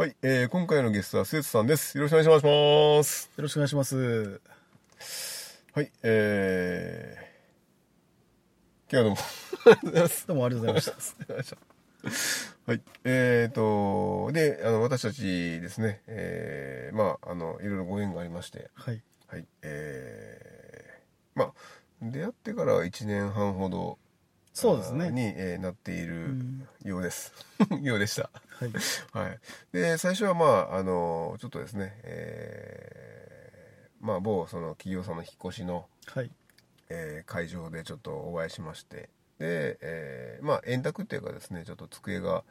はい、えー、今回のゲストはスエツさんです。よろしくお願いします。よろしくお願いします。はい、えー、今日はどうも。ありがとうございます。どうもありがとうございました。はい、えーと、で、あの、私たちですね、えー、まあ、あの、いろいろご縁がありまして、はい。はい、えー、まあ、出会ってから1年半ほど、そうですね。あに、えーなっているようです。ようでした。はい。はい。で、最初はまあ、あの、ちょっとですね、えー、まあ、某その企業さんの引っ越しの、はい。えー会場でちょっとお会いしまして、で、えーまあ、円卓っていうかですね、ちょっと机が、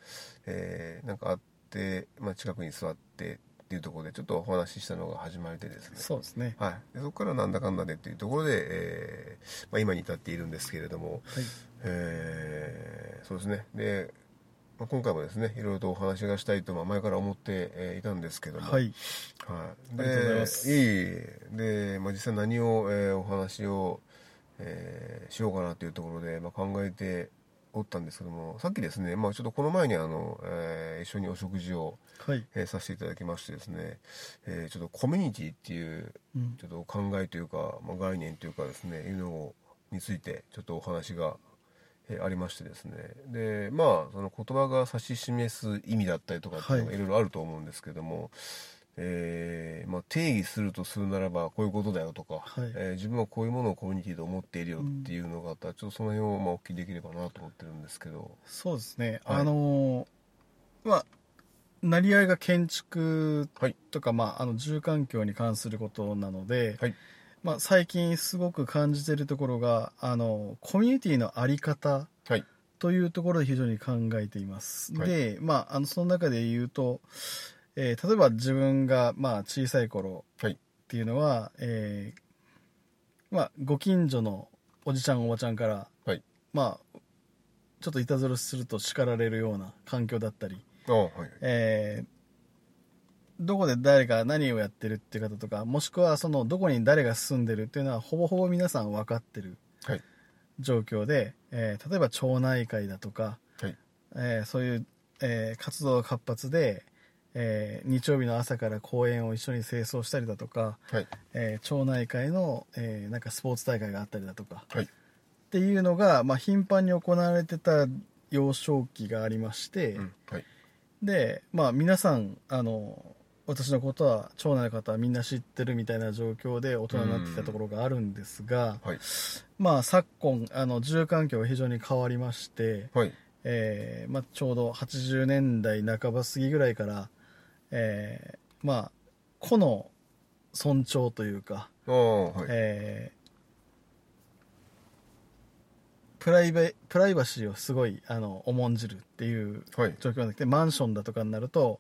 えーなんかあって、まあ、近くに座ってっていうところで、ちょっとお話ししたのが始まりでですね。そうですね。はい。でそこからなんだかんだでっていうところで、えーまあ、今に至っているんですけれども、はい。えーそうですね。で、まあ、今回もですね、いろいろとお話がしたいと、まあ、前から思って、えーいたんですけども、はい。はい。ありがとうございますいえいえで、まあ、実際何を、えーお話を、えーしようかなというところで、まあ、考えておったんですけども、さっきですね、まあ、ちょっとこの前にあの、えー一緒にお食事を、はい。えーさせていただきましてですね、えーちょっとコミュニティっていう、うんちょっと考えというか、まあ、概念というかですね、いうのをについてちょっとお話が、えーありましてですね。で、まあ、その言葉が指し示す意味だったりとかっていうのがはいいろいろあると思うんですけども、えーまあ、定義するとするならばこういうことだよとか、はいえー自分はこういうものをコミュニティと思っているよっていうのがあったら、ちょっとその辺をまあお聞きできればなと思ってるんですけど。そうですね。はいあのーまあ、成り合いが建築はい。とか、まあ、あの、住環境に関することなので、はい。まあ、最近すごく感じているところが、あの、コミュニティのあり方はい。というところで非常に考えています。はいで、まあ、あの、その中で言うと、えー例えば自分が、まあ、小さい頃はい。っていうのは、えーまあ、ご近所のおじちゃんおばちゃんから、はい。まあ、ちょっといたずらすると叱られるような環境だったり、はい。えーどこで誰が何をやってるっていう方とかもしくはそのどこに誰が住んでるっていうのはほぼほぼ皆さん分かってるはい。状況で、えー例えば町内会だとか、はい。えーそういう、えー活動が活発で、えー日曜日の朝から公園を一緒に清掃したりだとか、はい。えー町内会の、えーなんかスポーツ大会があったりだとかはい。っていうのが、まあ、頻繁に行われてた幼少期がありまして、うん。はい。で、まあ、皆さんあの私のことは町内の方はみんな知ってるみたいな状況で大人になってきたところがあるんですが、はい。まあ、昨今あの住環境が非常に変わりまして、はい。えーまあ、ちょうど80年代半ば過ぎぐらいから、えーまあ、個の尊重というか、はい。えープライベプライバシーをすごいあの重んじるっていうはい。状況になってきてマンションだとかになると、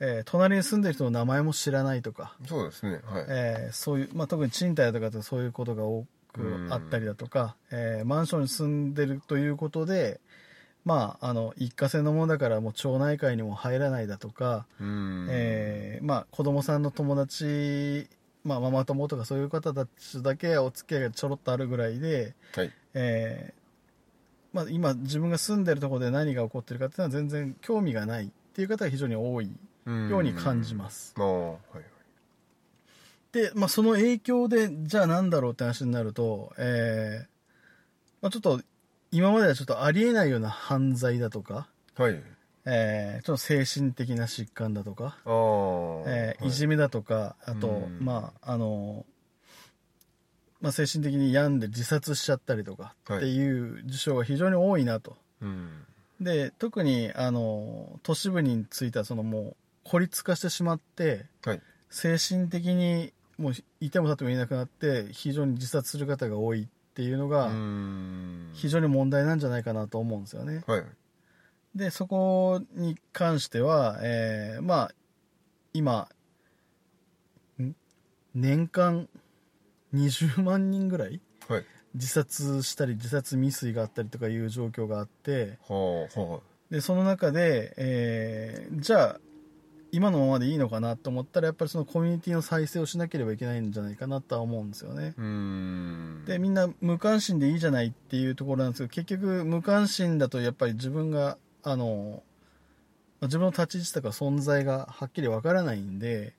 えー隣に住んでる人の名前も知らないとか、そうですね。はい。えーそういう、まあ、特に賃貸とかだとそういうことが多くあったりだとか、えーマンションに住んでるということで、まあ、あの一過性のものだからもう町内会にも入らないだとか。えーまあ、子供さんの友達、まあ、ママ友とかそういう方たちだけお付き合いがちょろっとあるぐらいで、はい。えーまあ、今自分が住んでるところで何が起こってるかっていうのは全然興味がないっていう方が非常に多いように感じます。ああ、はい。で、まあ、その影響でじゃあ何だろうって話になると、えーまあ、ちょっと今まではちょっとありえないような犯罪だとか、はい。えーちょっと精神的な疾患だとか、ああ。はいえーいじめだとかあと、うんまああのまあ、精神的に病んで自殺しちゃったりとかっていう事象が非常に多いなと。うん。で特にあの都市部についてはそのもう孤立化してしまってはい。精神的にもういても立ってもいなくなって非常に自殺する方が多いっていうのうが。非常に問題なんじゃないかなと思うんですよね。はい。でそこに関しては、えーまあ今ん？年間20万人ぐらいはい自殺したり自殺未遂があったりとかいう状況があってはあはでその中で、えーじゃあ今のままでいいのかなと思ったらやっぱりそのコミュニティの再生をしなければいけないんじゃないかなとは思うんですよね。でみんな無関心でいいじゃないっていうところなんですけど結局無関心だとやっぱり自分があのまあ自分の立ち位置とか存在がはっきりわからないんで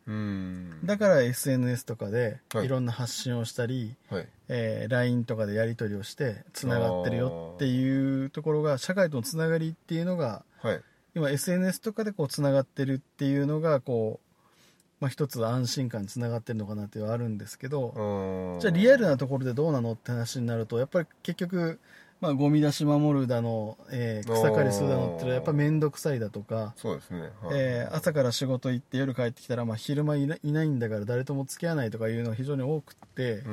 だから SNS とかではい。いろんな発信をしたり、はい。えー LINE とかでやり取りをしてつながってるよっていうところが社会とのつながりっていうのがはい今 SNS とかでこうつながってるっていうのがこう、まあ、一つ安心感につながってるのかなっていうのはあるんですけど、うんじゃあリアルなところでどうなのって話になるとやっぱり結局、まあ、ゴミ出し守るだの、えー草刈りするだのってのはやっぱ面倒くさいだとか、そうですね。はい。えー朝から仕事行って夜帰ってきたら、まあ、昼間いないんだから誰とも付き合わないとかいうのが非常に多くって、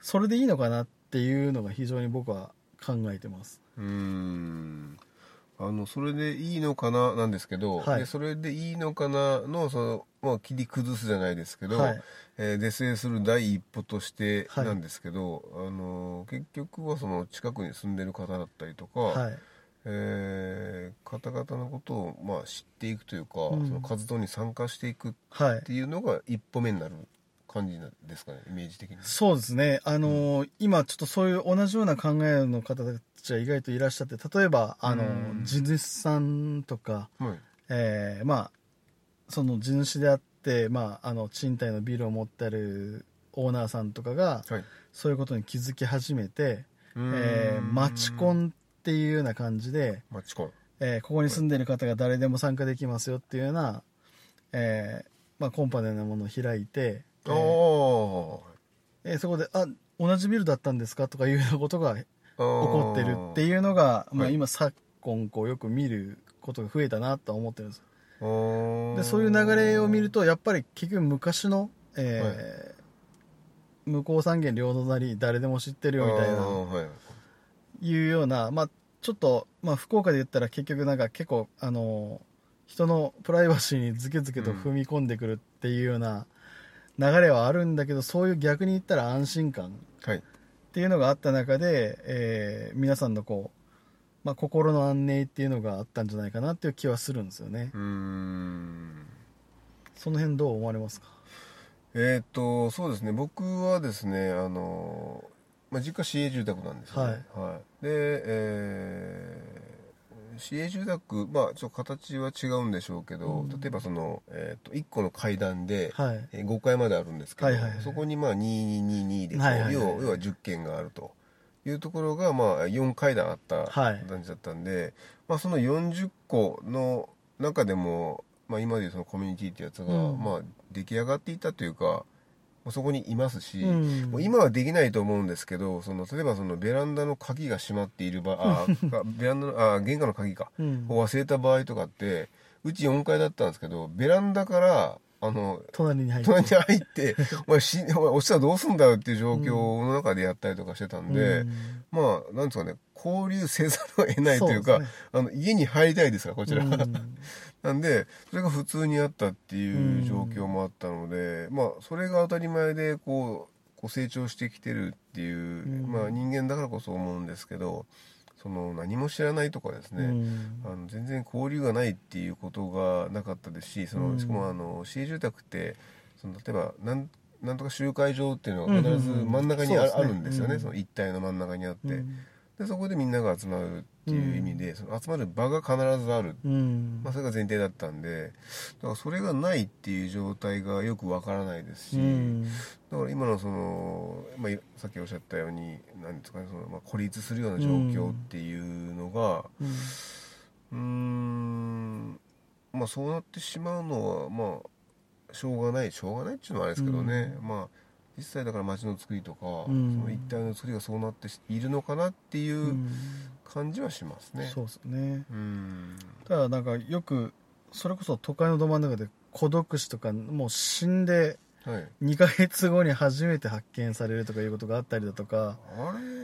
それでいいのかなっていうのが非常に僕は考えてます。うーんあのそれでいいのかななんですけど、はい。でそれでいいのかなのその、まあ、切り崩すじゃないですけど、はい。えー是正する第一歩としてはい。なんですけど、あの結局はその近くに住んでる方だったりとか、はい。えー方々のことを、まあ、知っていくというか、うん。その活動に参加していくっはい。ていうのが一歩目になる感じですかねイメージ的に。そうですね、あのー今ちょっとそういう同じような考えの方たちは意外といらっしゃって例えば、あの地主さんとか、はい。えーまあその地主であって、まあ、あの賃貸のビルを持ってあるオーナーさんとかがはい。そういうことに気づき始めて、えーマチコンっていうような感じで、マチコンえーここに住んでる方が誰でも参加できますよっていうような、えーまあ、コンパネなものを開いて、えあーー。えーそこで「あ同じビルだったんですか?」とかいうようなことが起起ここってるっていうのが、まあ、はい。今昨今こうよく見ることが増えたなとは思ってるんです。うでそういう流れを見るとやっぱり結局昔の、えー向こう三軒両隣誰でも知ってるよみたいなはい。いうような、まあ、ちょっと、まあ、福岡で言ったら結局なんか結構あの人のプライバシーにズケズケと踏み込んでくるっていうような流れはあるんだけど、そういう逆に言ったら安心感。はい。っていうのがあった中で、えー皆さんのこう、まあ、心の安寧っていうのがあったんじゃないかなっていう気はするんですよね。うーん。その辺どう思われますか？えーっとそうですね。僕はですねあの、まあ、実家市営住宅なんですよね、はい。で、えー市営住宅まあちょっと形は違うんでしょうけど、うん。例えばその、えーっと1個の階段で、はい。えー5階まであるんですけど、はいはいはい。そこにまあ2222でこう、はいはいはい。要は要は10軒があるというところがまあ4階段あったはい。感じだったんで、まあ、その40個の中でも、まあ、今でいうそのコミュニティってやつが、うん。まあ、出来上がっていたというかそこにいますし、うん。もう今はできないと思うんですけどその例えばそのベランダの鍵が閉まっている場合ベランダのあ玄関の鍵かうん。を忘れた場合とかってうち4階だったんですけどベランダからあの隣に入って。隣に入って「お前しお前落ちたらどうすんだよ」っていう状況の中でやったりとかしてたんで、うん。まあなんですかね交流せざるを得ないというかね。あの家に入りたいですからこちら、うん。なんでそれが普通にあったっていう状況もあったので、まあそれが当たり前でこうこう成長してきてるっていう、うん。まあ人間だからこそ思うんですけどその何も知らないとかですね、うん。あの全然交流がないっていうことがなかったですしその、うん。しかもあの市営住宅ってその例えばなんなんとか集会場っていうのが必ず真ん中にあ,、るんですよね、うんその一体の真ん中にあって、うんでそこでみんなが集まるっていう意味で、その集まる場が必ずある、うん。まあ、それが前提だったんで。だからそれがないっていう状態がよくわからないですし、うん。だから今のその、まあ、いさっきおっしゃったようになんですかねその、まあ、孤立するような状況っていうのが、うん。まあそうなってしまうのはまあしょうがないしょうがないっていうのはあれですけどね、まあ実際だから街の作りとか、うん。その一体の作りがそうなっているのかなっていううん。感じはしますね。そうですね。うん。ただなんかよくそれこそ都会のど真ん中で孤独死とかもう死んではい、2ヶ月後に初めて発見されるとかいうことがあったりだとか。あれ？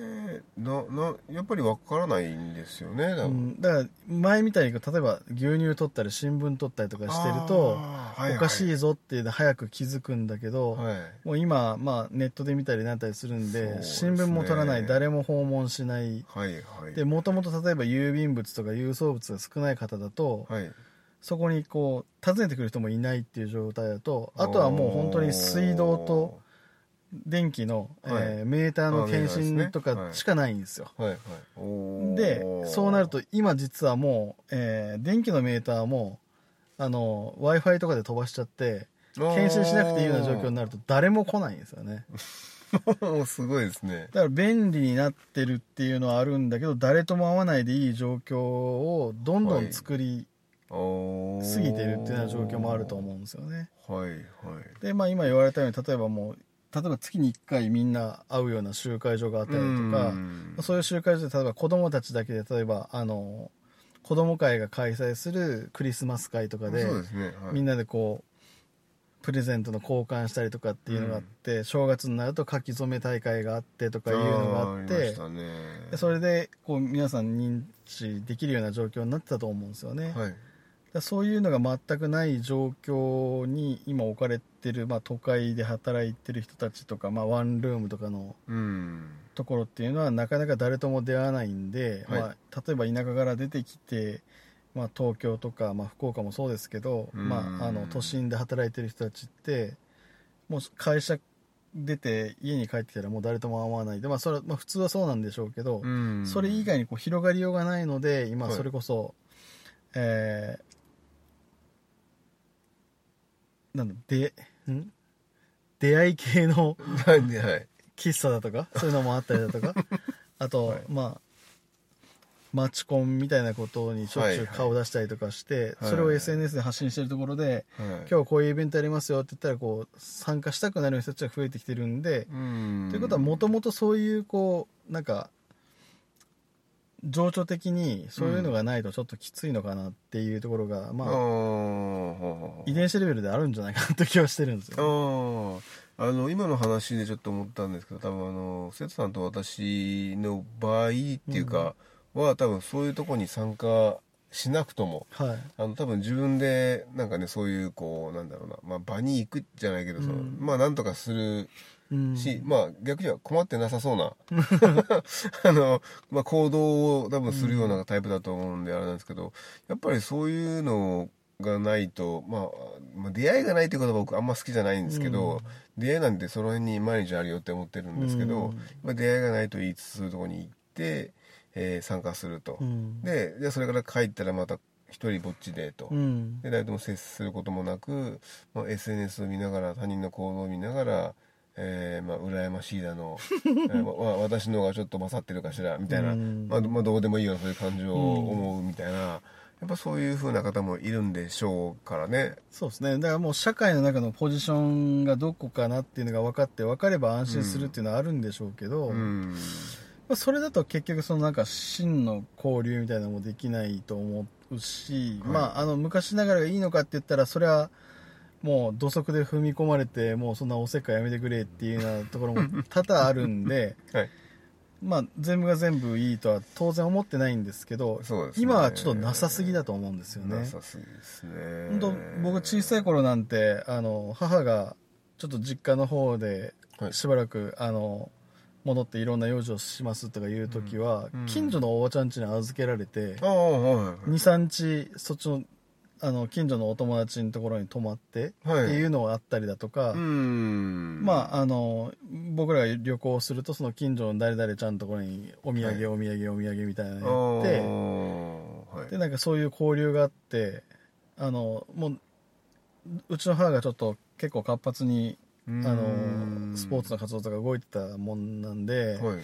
ななやっぱりわからないんですよね多う分んだから前みたいに例えば牛乳取ったり新聞取ったりとかしてるとはいはい。おかしいぞって早く気づくんだけど、はい。もう今、まあ、ネットで見たりなんたりするんでそうです新ね聞も取らない誰も訪問しない。はいはい。でもともと例えば郵便物とか郵送物が少ない方だと、はい。そこにこう訪ねてくる人もいないっていう状態だとあとはもう本当に水道と電気の、はい。えーメーターの検あメーターですね診とかしかないんですよ、はいはい。おー。でそうなると今実はもう、えー電気のメーターも w i f i とかで飛ばしちゃって検診しなくていいような状況になると誰も来ないんですよね。すごいですね。だから便利になってるっていうのはあるんだけど誰とも会わないでいい状況をどんどん作りおー。過ぎてるっていうような状況もあると思うんですよね。はいはい。でまあ今言われたように例えばもう例えば月に1回みんな会うような集会所があったりとかうん。そういう集会所で例えば子供たちだけで例えばあの子供会が開催するクリスマス会とかでね、はい、みんなでこうプレゼントの交換したりとかっていうのがあって、正月になると書き初め大会があってとかいうのがあってしたね。でそれでこう皆さん認知できるような状況になってたと思うんですよね、はい。らそういうのが全くない状況に今置かれてる、まあ、都会で働いてる人たちとか、まあ、ワンルームとかのうん。ところっていうのはなかなか誰とも出会わないんで、はい。まあ、例えば田舎から出てきて、まあ、東京とか、まあ、福岡もそうですけど、うん。まあ、あの都心で働いてる人たちってもう会社出て家に帰ってきたらもう誰とも会わない。で、まあそれはまあ、普通はそうなんでしょうけど、うん。それ以外にこう広がりようがないので今はい。それこそ、えーなんだでん？出会い系のなんではい。喫茶だとかそういうのもあったりだとか？あと、はい。まあマチコンみたいなことにしょっちゅう顔出したりとかして、それを SNS で発信してるところで、はい。今日こういうイベントやりますよって言ったらこう参加したくなる人たちが増えてきてるんで、うん。ということはもともとそういうこうなんか情緒的にそういうのがないとちょっときついのかなっていうところが、まあ遺伝子レベルであるんじゃないかなと気はしてるんですよ。あの今の話でちょっと思ったんですけど多分あの瀬戸さんと私の場合っていうか、は多分そういうとこに参加しなくともはい。あの多分自分でなんかねそういうこうなんだろうな、まあ、場に行くじゃないけど、うん。まあなんとかするうん。し、まあ逆には困ってなさそうな あの、まあ、行動を多分するようなタイプだと思うんであれなんですけどやっぱりそういうのがないと、まあ、まあ出会いがないっていう言葉僕あんま好きじゃないんですけど、出会いなんてその辺に毎日あるよって思ってるんですけど、うん。まあ、出会いがないと言いつつそういうところに行って、えー参加すると、うん。でじゃあそれから帰ったらまた一人ぼっちでと、うん。で誰とも接することもなく、まあ、SNS を見ながら他人の行動を見ながら、えーまあ、羨ましいだの、えーわ私の方がちょっと勝ってるかしらみたいな、うん。まあ、まあどうでもいいようなそういう感情を思うみたいな、やっぱそういう風な方もいるんでしょうからね。そうですね。だからもう社会の中のポジションがどこかなっていうのが分かって分かれば安心するっていうのはあるんでしょうけど、うん。まあ、それだと結局そのなんか真の交流みたいなのもできないと思うし、はい。まああの昔ながらがいいのかって言ったらそれはもう土足で踏み込まれてもうそんなおせっかいやめてくれっていうようなところも多々あるんで はい。まあ全部が全部いいとは当然思ってないんですけどね。今はちょっとなさすぎだと思うんですよね。なさすぎですね。本当僕小さい頃なんてあの母がちょっと実家の方ではい。しばらく、あの戻っていろんな用事をしますとかいう時は、うん。近所のおばちゃん家に預けられて、ああはい23日そっちのあの近所のお友達のところに泊まって、はい。っていうのがあったりだとか、うん。まああの僕らが旅行するとその近所の誰々ちゃんのところにお土産、はい。お土産お土産みたいなあのやってー。はいでなんかそういう交流があってあのもううちの母がちょっと結構活発にあのスポーツの活動とか動いてたもんなんで、はい。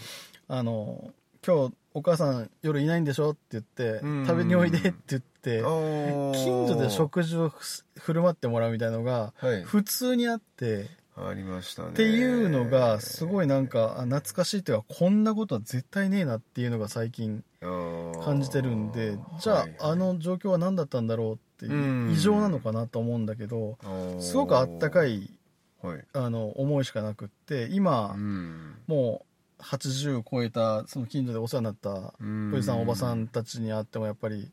あの今日お母さん夜いないんでしょって言ってうん。食べにおいでって言って近所で食事をふ 振る舞ってもらうみたいのがはい。普通にあってありましたね。っていうのがすごいなんかあ懐かしいっていうかこんなことは絶対ねえなっていうのが最近感じてるんでじゃああの状況は何だったんだろうっていううん。異常なのかなと思うんだけどすごくあったかいはい。あの思いしかなくって今うん。もう80を超えたその近所でお世話になったうん。おじさんおばさんたちに会ってもやっぱり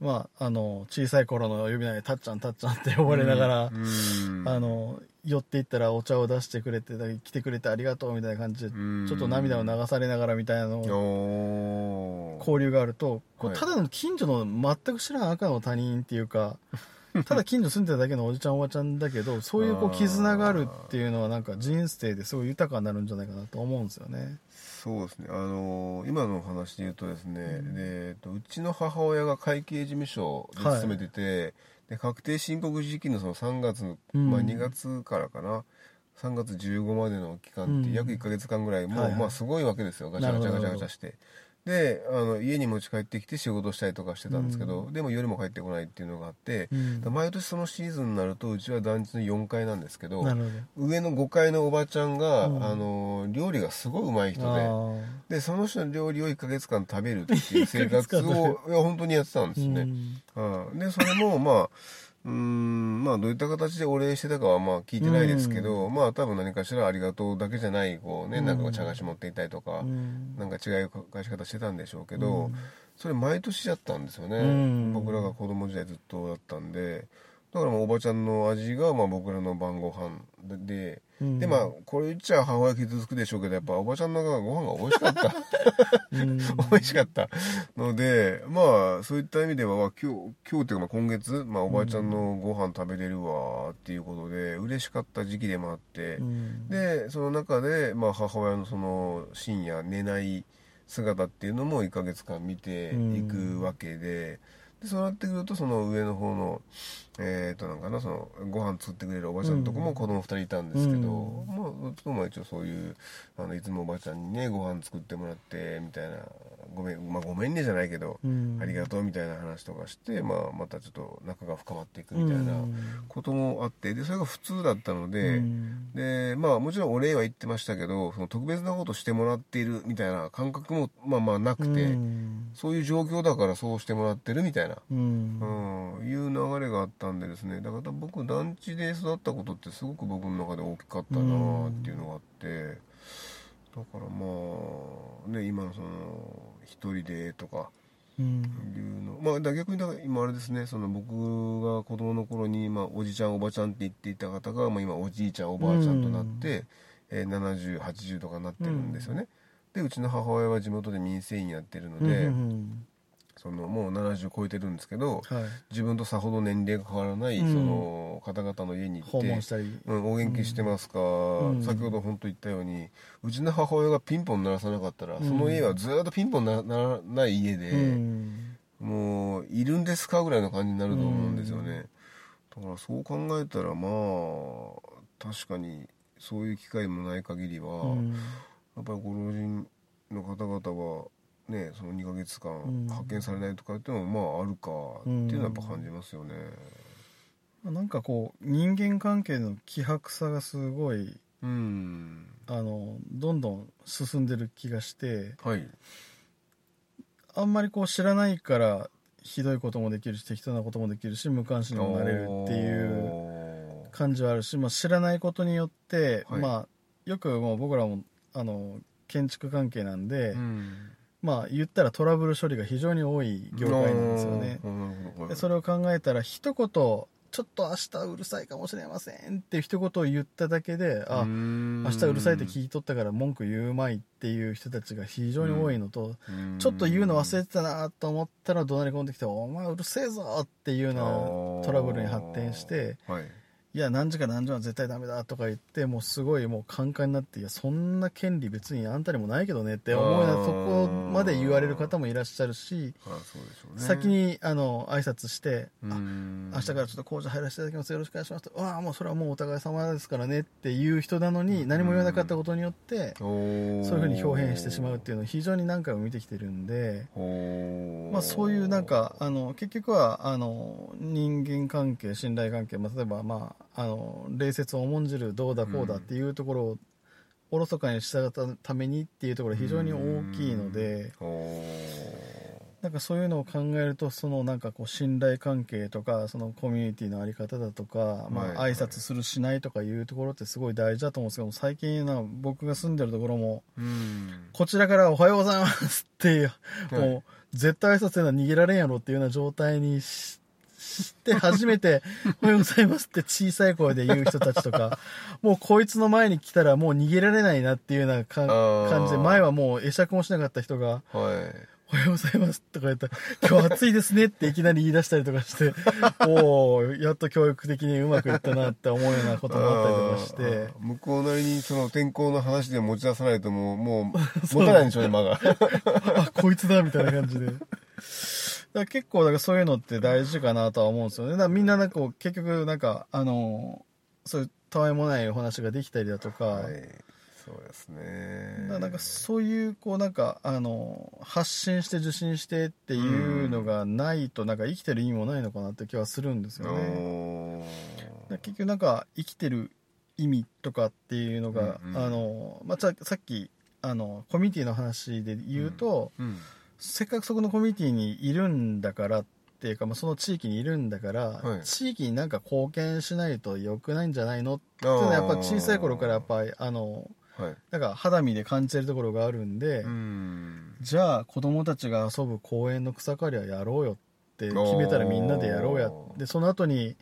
まああの小さい頃の呼び名で「たっちゃんたっちゃん」って呼ばれながら、うんあの寄っていったらお茶を出してくれて来てくれてありがとうみたいな感じでうん。ちょっと涙を流されながらみたいなのを交流があるとこはい。うただの近所の全く知らん赤の他人っていうか ただ近所住んでただけのおじちゃんおばちゃんだけどそういうこう 絆があるっていうのはなんか人生ですごい豊かになるんじゃないかなと思うんですよね。そうですね、あのー今のお話で言うとですね、でえっとうちの母親が会計事務所で勤めてて、で確定申告時期のその3月の、うん。まあ、2月からかな。3月15までの期間ってうん。約1ヶ月間ぐらい、もう、はいはい。まあ、すごいわけですよ。ガチャガチャガチャガチャして。であの家に持ち帰ってきて仕事したりとかしてたんですけど、でも夜も帰ってこないっていうのがあって、うん。毎年そのシーズンになるとうちは団地の4階なんですけど上の5階のおばちゃんが、うん。あの料理がすごいうまい人ど。ででその人の料理を1ヶ月間食べるっていう生活1 ヶ月間をいや本当にやってたんですね、うん。でそれもまあうーんまあどういった形でお礼してたかはまあ聞いてないですけど、まあ多分何かしらありがとうだけじゃないこうね、うん。なんか茶菓子持っていたりとか、うん。なんか違う返し方してたんでしょうけど、うん。それ毎年やったんですよね、うん。僕らが子供時代ずっとだったんでだからまあおばちゃんの味がまあ僕らの晩ご飯で、うん。でまあこれ言っちゃ母親傷つくでしょうけどやっぱおばちゃんのご飯が美味しかった。うん。美味しかったのでまあそういった意味では、まあ、今日今日っていうかまあ今月、まあ、おばあちゃんのご飯食べれるわっていうことで嬉しかった時期でもあって、うん。でその中で、まあ、母親のその深夜寝ない姿っていうのも1ヶ月間見ていくわけで。でそうなってくるとその上の方のえっ、となんかなそのご飯作ってくれるおばちゃんとこも子供2人いたんですけど、うん。まあどっちもまあ一応そういうあのいつもおばちゃんにねご飯作ってもらってみたいなごめん、まあ、ごめんねじゃないけど、うん。ありがとうみたいな話とかして、まあ、またちょっと仲が深まっていくみたいなうん。こともあってでそれが普通だったので、うん。でまあもちろんお礼は言ってましたけどその特別なことしてもらっているみたいな感覚もまあまあなくて、うん。そういう状況だからそうしてもらってるみたいな、うん。うん、いう流れがあったんでですね。だから僕団地で育ったことってすごく僕の中で大きかったなっていうのがあってだからまあね今のその一人でとかうん。いうの。まあだから逆にだから今あれですねその僕が子供の頃に、まあ、おじちゃんおばちゃんって言っていた方が、まあ、今おじいちゃんおばあちゃんとなって、えー、7080とかなってるんですよね、でうちの母親は地元で民生委員やってるので、うんそのもう70超えてるんですけどはい。自分とさほど年齢が変わらない、うん。その方々の家に行ってうん、お元気してますか、ん。先ほど本当言ったようにうちの母親がピンポン鳴らさなかったら、ん。その家はずっとピンポンなならない家で、うん。もういるんですかぐらいの感じになると思うんですよね、だからそう考えたらまあ確かにそういう機会もない限りは、うん。やっぱりご老人の方々はねその2ヶ月間うん。発見されないとかっていうのもまああるかっていうのはやっぱ感じますよね、なんかこう人間関係の希薄さがすごいうん。あのどんどん進んでる気がしてはい。あんまりこう知らないからひどいこともできるし適当なこともできるし無関心にもなれるっていう感じはあるし、まあ、知らないことによって、はい。まあ、よくもう僕らもあの建築関係なんで、うんまあ言ったらトラブル処理が非常に多い業界なんですよね。でそれを考えたら一言ちょっと明日うるさいかもしれませんって一言を言っただけであ明明日うるさいって聞いとったから文句言うまいっていう人たちが非常に多いのと、ちょっと言うの忘れてたなと思ったら怒鳴り込んできて「お前うるせえぞ!」っていうのトラブルに発展してはいいや何時か何時は絶対ダメだとか言ってもうすごいもうカンカンになっていやそんな権利別にあんたにもないけどねって思うなそこまで言われる方もいらっしゃるし先にあの挨拶して「あうん。明日からちょっと工事入らせていただきます。よろしくお願いします」と「ああもうそれはもうお互い様ですからね」っていう人なのに何も言わなかったことによってそういうふうに表現してしまうっていうのを非常に何回も見てきてるんで。まあ、そういうなんかあの結局はあの人間関係信頼関係、まあ、例えば、まあ、あの礼節を重んじるどうだこうだっていうところをおろそかにしたためにっていうところが非常に大きいので、なんかそういうのを考えるとそのなんかこう信頼関係とかそのコミュニティのあり方だとか、まあ、はい挨拶するしないとかいうところってすごい大事だと思うんですけど最近な僕が住んでるところもうん。こちらから「おはようございます」っていう、はい。もう絶対挨拶せな逃げられんやろっていうような状態にしして初めて「おはようございます」って小さい声で言う人たちとかもうこいつの前に来たらもう逃げられないなっていうような感じで前はもう会釈もしなかった人がはい。おはようございますとか言ったら、今日暑いですねっていきなり言い出したりとかして、おおやっと教育的にうまくいったなって思うようなこともあったりとかして。向こうなりにその天候の話で持ち出さないともうもう 持たないんでしょうね間が。あ、こいつだみたいな感じで。だ結構、だからそういうのって大事かなとは思うんですよね。だからみんななんか結局なんか、あの、そういうたわいもないお話ができたりだとか、はい。そうですね。だなんかそういうこうなんかあの発信して受信してっていうのがないとなんか生きてる意味もないのかなって気はするんですよね。結局なんか生きてる意味とかっていうのが、うんうん。あのまあ、ささっきあのコミュニティの話で言うと、うんせっかくそこのコミュニティにいるんだからっていうか、まあ、その地域にいるんだから、はい。地域になんか貢献しないと良くないんじゃないのっていうのはやっぱ小さい頃からやっぱりあのはい。なんか肌身で感じてるところがあるんで、うん。じゃあ子供たちが遊ぶ公園の草刈りはやろうよって決めたらみんなでやろうやでその後に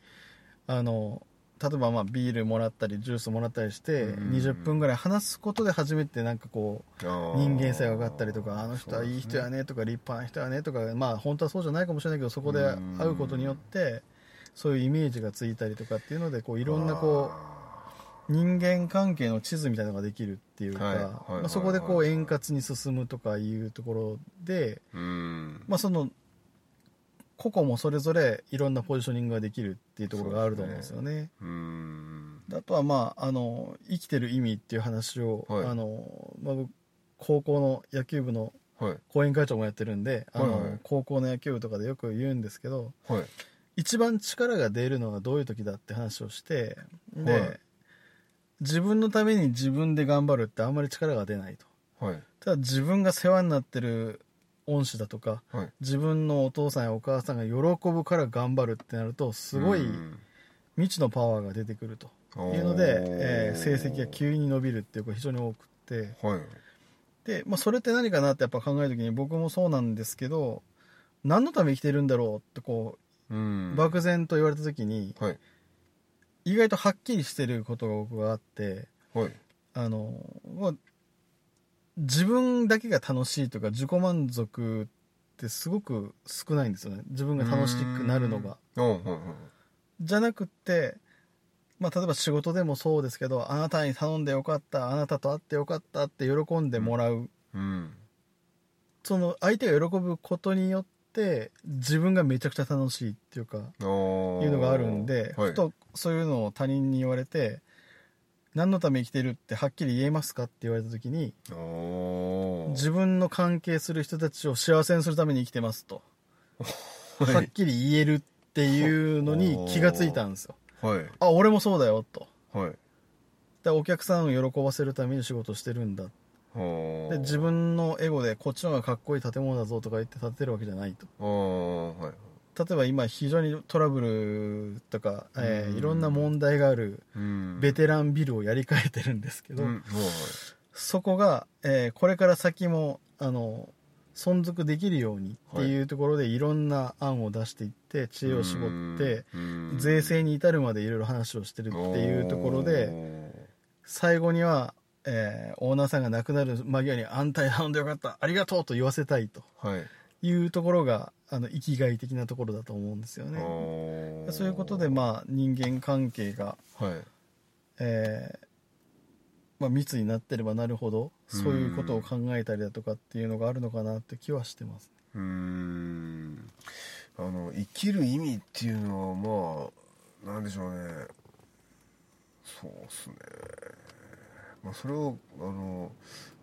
あの例えばまあビールもらったりジュースもらったりしてうん20分ぐらい話すことで初めてなんかこう人間性が分かったりとかあの人はいい人やねとか立派な人やねとかまあ本当はそうじゃないかもしれないけどそこで会うことによってそういうイメージがついたりとかっていうのでこういろんなこう人間関係の地図みたいなのができるっていうか、まあ、そこでこう円滑に進むとかいうところで、まあ、その個々もそれぞれいろんなポジショニングができるっていうところがあると思うんですよね。うん。あとはまああの生きてる意味っていう話を、はい。あのまあ、僕高校の野球部のはい。講演会長もやってるんで、あのはいはい。高校の野球部とかでよく言うんですけどはい。一番力が出るのはどういう時だって話をしてで、はい。自分のために自分で頑張るってあんまり力が出ないと。はい。ただ自分が世話になってる恩師だとかはい。自分のお父さんやお母さんが喜ぶから頑張るってなるとすごいうん。未知のパワーが出てくると。いうので、えー成績が急に伸びるっていう子が非常に多くて。はい。で、まあ、それって何かなってやっぱ考える時に僕もそうなんですけど何のために生きてるんだろうってこううん。漠然と言われた時にはい。意外とはっきりしてることが僕はあってはい。あの、まあ、自分だけが楽しいとか自己満足ってすごく少ないんですよね。自分が楽しくなるのが。じゃなくって、まあ、例えば仕事でもそうですけどあなたに頼んでよかったあなたと会ってよかったって喜んでもらう、うん。その相手が喜ぶことによって自分がめちゃくちゃ楽しいっていうかいうのがあるんで、はい。ふとそういうのを他人に言われて何のために生きてる？ってはっきり言えますか？って言われた時に自分の関係する人たちを幸せにするために生きてますと。はい。はっきり言えるっていうのに気がついたんですよ。はいあ俺もそうだよと。はい。でお客さんを喜ばせるために仕事してるんだはで自分のエゴでこっちの方がかっこいい建物だぞとか言って建てるわけじゃないと。はい例えば今非常にトラブルとか、えーうんいろんな問題があるうん。ベテランビルをやり替えてるんですけど、そこが、えーこれから先もあの存続できるようにっていうところでい。ろんな案を出していって知恵を絞ってうん。税制に至るまでいろいろ話をしてるっていうところで最後には、えーオーナーさんが亡くなる間際に「あんたに頼んでよかったありがとう」と言わせたいとはい。いうところがあの生きがい的なところだと思うんですよね。ねそういうことで、まあ、人間関係が、はい。えーまあ、密になってればなるほどそういうことを考えたりだとかっていうのがあるのかなって気はしてます。うーん。あの生きる意味っていうのはまあなんでしょうね。そうっすね。まあそれをあの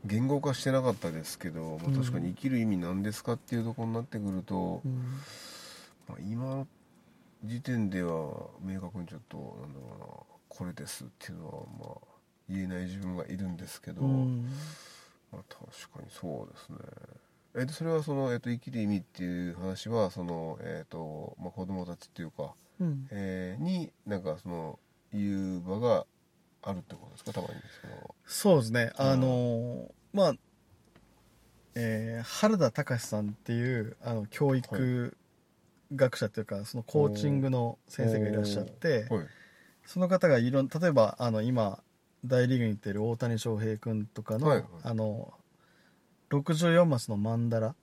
言語化してなかったですけど、まあ、確かに生きる意味なんですかっていうところになってくると、うん。まあ、今の時点では明確にちょっとなんだろうなこれですっていうのはまあ言えない自分がいるんですけど、うん。まあ、確かにそうですね。えっとそれはその、えっと生きる意味っていう話はその、えっとまあ、子供たちっていうか、うん。えーになんかその言う場があるってことですか？たまにその。そうですね、うん。あのーまあ、えー原田隆さんっていうあの教育学者というかそのコーチングの先生がいらっしゃってはい。その方がいろん例えばあの今大リーグに行ってる大谷翔平君とかの,、はいはい。あの64マスのマンダラ。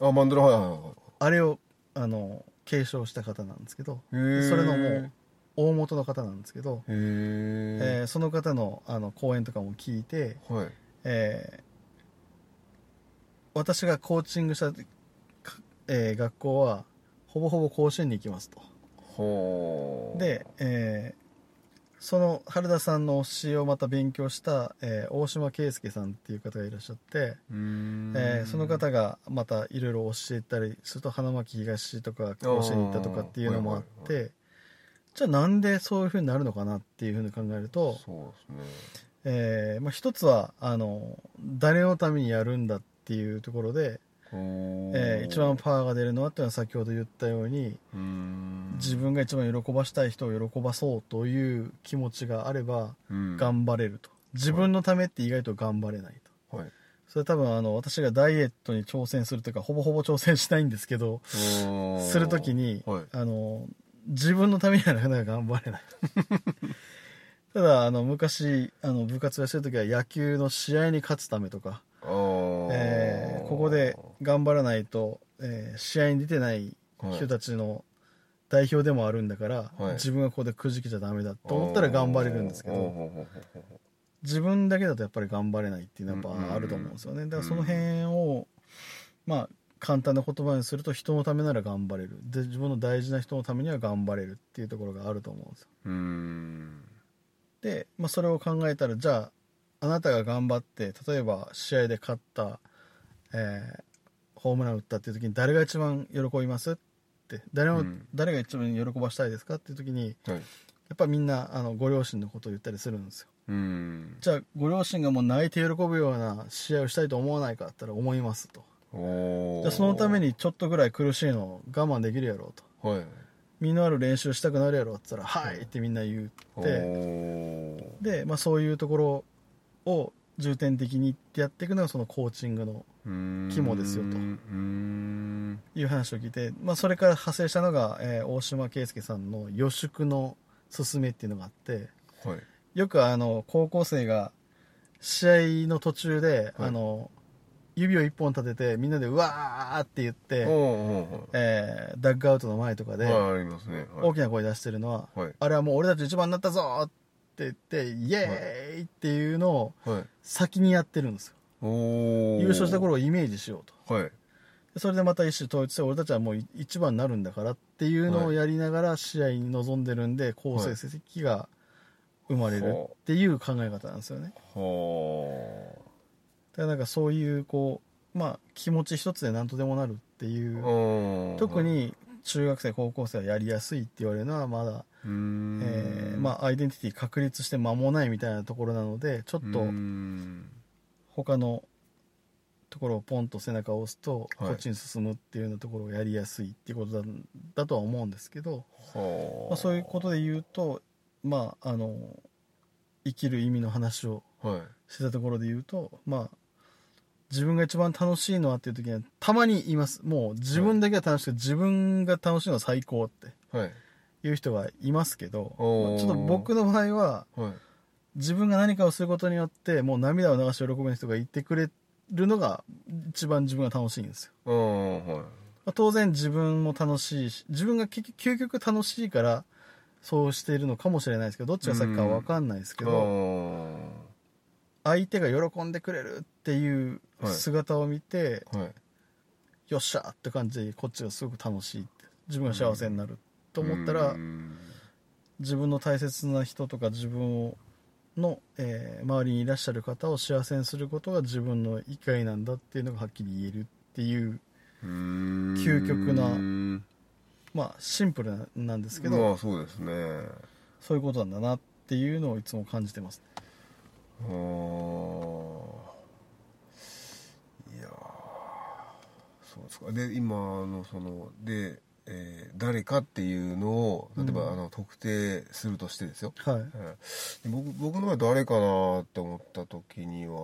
あマンドラはいはいはいあれをあの継承した方なんですけどそれのもう大元の方なんですけど、へええーその方のあの講演とかも聞いて、はい。えー私がコーチングした、かえー学校はほぼほぼ甲子園に行きますと。で、えーその原田さんの教えをまた勉強した、えー大島圭介さんっていう方がいらっしゃって、えーその方がまたいろいろ教えたりすると花巻東とか甲子園に行ったとかっていうのもあってじゃあなんでそういうふうになるのかなっていうふうに考えると、そうですね。えーまあ、一つはあの誰のためにやるんだっていうところで、えー一番パワーが出るのはっていうのは先ほど言ったように自分が一番喜ばしたい人を喜ばそうという気持ちがあればうん。頑張れると。自分のためって意外と頑張れないと。はい。それ多分あの私がダイエットに挑戦するというかほぼほぼ挑戦しないんですけどするときに、はい。あの自分のためにはなかなか頑張れない。ただあの昔あの部活をしてる時は野球の試合に勝つためとかえーここで頑張らないと、えー試合に出てない人たちの代表でもあるんだから、はい。自分がここでくじけちゃダメだと思ったら頑張れるんですけど自分だけだとやっぱり頑張れないっていうのはやっぱあると思うんですよね。だからその辺をまあ簡単な言葉にすると人のためなら頑張れる。で自分の大事な人のためには頑張れるっていうところがあると思うんですよ。うーん。で、まあ、それを考えたらじゃああなたが頑張って例えば試合で勝った、えーホームラン打ったっていう時に誰が一番喜びますって。誰を、うん。誰が一番喜ばしたいですかっていう時にはい。やっぱみんなあのご両親のことを言ったりするんですよ。うーん。じゃあご両親がもう泣いて喜ぶような試合をしたいと思わないかって言ったら思いますとじゃあそのためにちょっとぐらい苦しいのを我慢できるやろうと。はい。身のある練習したくなるやろって言ったら「はい」ってみんな言おって。ー。で、まあ、そういうところを重点的にやっていくのがそのコーチングの肝ですよと。いう話を聞いて、まあ、それから派生したのが、えー大島圭介さんの予祝の勧めっていうのがあってはい。よくあの高校生が試合の途中で、はい。あの指を一本立ててみんなで「うわー!」って言って、えーダッグアウトの前とかでーはいありますね。はい。大きな声出してるのは、はい。あれはもう俺たち一番になったぞって言ってイエーイっていうのをはい。先にやってるんですよ。おー。優勝した頃をイメージしようと。はい。でそれでまた一種統一して俺たちはもう一番になるんだからっていうのをやりながら試合に臨んでるんで好成績が生まれるっていう考え方なんですよね。はだからなんかそういうこうまあ気持ち一つで何とでもなるっていうあ特に中学生高校生はやりやすいって言われるのはまだ、えーまあアイデンティティ確立して間もないみたいなところなのでちょっと他のところをポンと背中を押すとはい。こっちに進むっていうようなところをやりやすいっていうことだだとは思うんですけど、はまあ、そういうことで言うとまああの生きる意味の話をしてたところで言うとまあ自分が一番楽しいのはっていう時にはたまにいます。もう自分だけが楽しくて自分が楽しいのは最高ってはい。いう人がいますけど、まあちょっと僕の場合ははい。自分が何かをすることによってもう涙を流して喜ぶ人がいてくれるのが一番自分が楽しいんですよ、はい。まあ当然自分も楽しいし自分が結局究極楽しいからそうしているのかもしれないですけどどっちが先かは分かんないですけあど、ー相手が喜んでくれるっていうはい。姿を見て、はい。よっしゃーって感じでこっちがすごく楽しい自分が幸せになると思ったら、自分の大切な人とか自分をの、えー周りにいらっしゃる方を幸せにすることが自分の生きがいなんだっていうのがはっきり言えるっていう究極なまあシンプルななんですけど、まあそうですね。そういうことなんだなっていうのをいつも感じてますあーいやそうですか。で今あのそので、えー誰かっていうのを例えば、うん。あの特定するとしてですよ、はい。はいで僕僕の場合誰かなって思った時には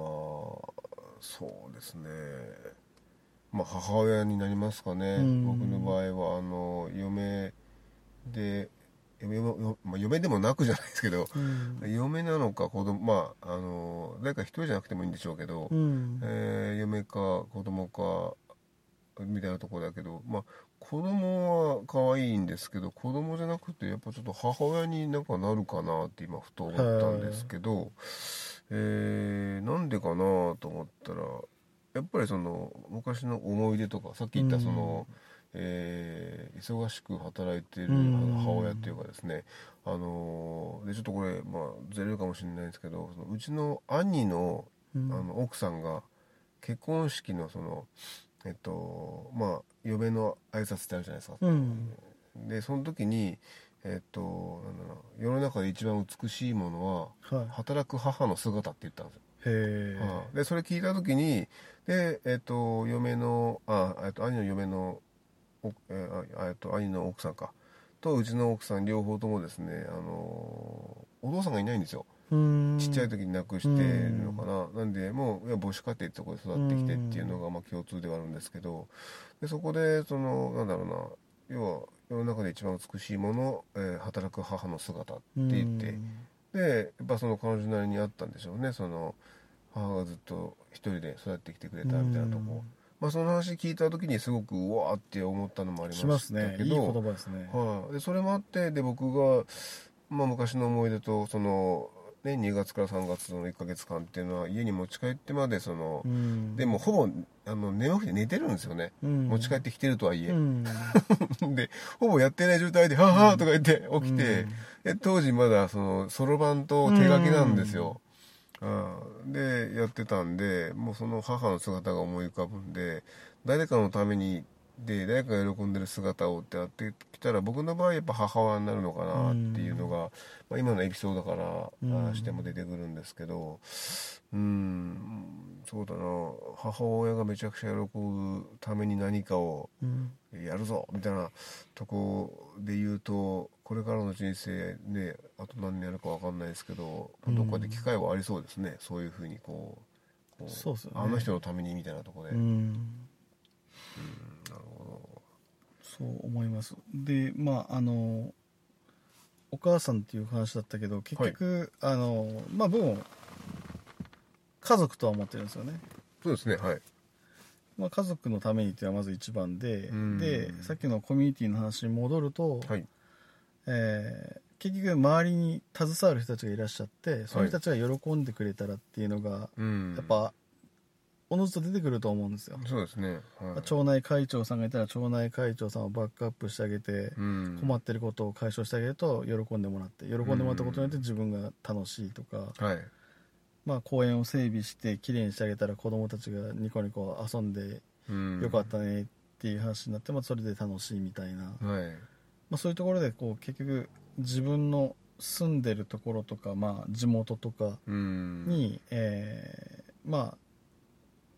そうですね。まあ母親になりますかね、うん。僕の場合はあの嫁で嫁も、まあ、嫁でもなくじゃないですけど、うん。嫁なのか子供まああの誰か一人じゃなくてもいいんでしょうけど、うん。えー嫁か子供かみたいなところだけどまあ子供は可愛いんですけど子供じゃなくてやっぱちょっと母親になんかなるかなって今ふと思ったんですけど、えーなんでかなと思ったらやっぱりその昔の思い出とかさっき言ったその、えー忙しく働いてるうん。母親っていうかですね、あのーでちょっとこれ、まあ、ずれるかもしれないですけどそのうちの兄のうん。あの奥さんが結婚式のそのえっとまあ嫁の挨拶ってあるじゃないですか、うん。でその時にえっとなんだろう世の中で一番美しいものははい。働く母の姿って言ったんですよ、へえはいでそれ聞いた時にでえっと嫁のあえっと兄の嫁のおえーあえっと兄の奥さんか。とうちの奥さん両方ともですねあのお父さんがいないんですよ。うん。ちっちゃい時に亡くしてるのかな、なんでもう母子家庭ってとこで育ってきてっていうのがまあ共通ではあるんですけど。でそこでそのなんだろうな。要は世の中で一番美しいもの、えー働く母の姿って言って、でやっぱその彼女なりにあったんでしょうね。その母がずっと一人で育ってきてくれたみたいなとこ、まあ、その話聞いた時にすごくうわーって思ったのもありましますしたね。いいけど言葉ですね。はい、でそれもあってで僕が、まあ、昔の思い出とその、ね、2月から3月の1ヶ月間っていうのは家に持ち帰ってまでその、うん。でもほぼあの眠くて寝てるんですよね、うん。持ち帰ってきてるとはいえ、うん。でほぼやってない状態で「はあはあ」とか言って起きて、当時まだそのそろばんと手書きなんですよ、ああでやってたんでもうその母の姿が思い浮かぶんで誰かのためにで誰かが喜んでる姿をってやってきたら僕の場合やっぱ母親になるのかなっていうのが、まあ、今のエピソードから、うん。あしても出てくるんですけどうん。そうだな。母親がめちゃくちゃ喜ぶために何かをうん。やるぞみたいなとこで言うとこれからの人生ねあと何年やるか分かんないですけど、うんどっかで機会はありそうですね。そういうふうにこうこうそうっすよね。あの人のためにみたいなとこで、うん。なるほそう思います。でまああのお母さんっていう話だったけど結局、あのまあ僕も家族とは思ってるんですよね、どそうですねはい。まあ、家族のためにっていうのはまず一番でうん。でさっきのコミュニティの話に戻ると、はいえー結局周りに携わる人たちがいらっしゃってその人たちが喜んでくれたらっていうのが、うん。やっぱおのずと出てくると思うんですよ、そうですね、はい。町内会長さんがいたら町内会長さんをバックアップしてあげて、うん。困ってることを解消してあげると喜んでもらって喜んでもらったことによって自分が楽しいとか、はい。まあ、公園を整備してきれいにしてあげたら子供たちがニコニコ遊んでうん。よかったねっていう話になって、まあ、それで楽しいみたいな、まはいあ、そういうところでこう結局自分の住んでるところとか、まあ、地元とかうん。に、えーまあ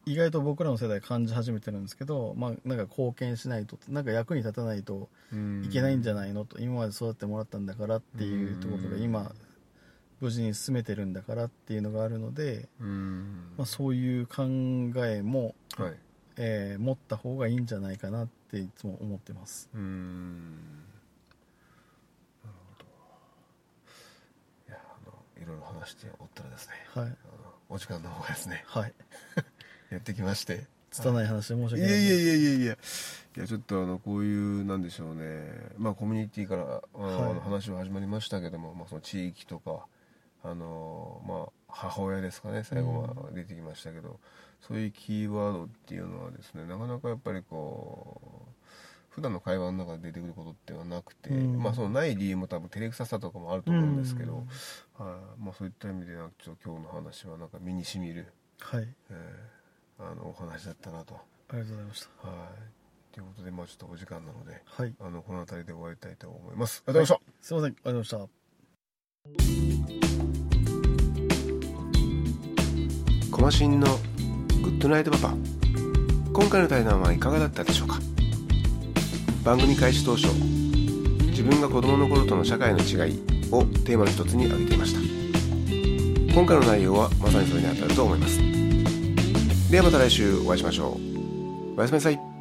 意外と僕らの世代感じ始めてるんですけど、まあ、なんか貢献しないとなんか役に立たないといけないんじゃないのと今まで育ってもらったんだからっていうところが今無事に進めてるんだからっていうのがあるので、うん。まあ、そういう考えも、はい。えー持った方がいいんじゃないかなっていつも思ってます。うんなるほどいやあのいろいろ話しておったらですねはい。お時間の方がですねはい。やってきまして。拙い話で申し訳ない。いやいやいやいやいや。いやちょっとあのこういうなんでしょうね。まあコミュニティからあの話は始まりましたけども、まあ、その地域とかあのまあ母親ですかね最後は出てきましたけど、そういうキーワードっていうのはですねなかなかやっぱりこう普段の会話の中で出てくることってはなくて、うんまあそのない理由も多分照れくささとかもあると思うんですけど、うんはいまあ、そういった意味でなんかちょっと今日の話はなんか身にしみる、はいえーあのお話だったなと。ありがとうございましたはい。ということで、まあちょっとお時間なので、はいあの、この辺りで終わりたいと思います。ありがとうございました。すいませんありがとうございましたコマシンのグッドナイトパパ。今回の対談はいかがだったでしょうか？番組開始当初自分が子供の頃との社会の違いをテーマの一つに挙げていました。今回の内容はまさにそれにあたると思います。ではまた来週お会いしましょう。おやすみなさい。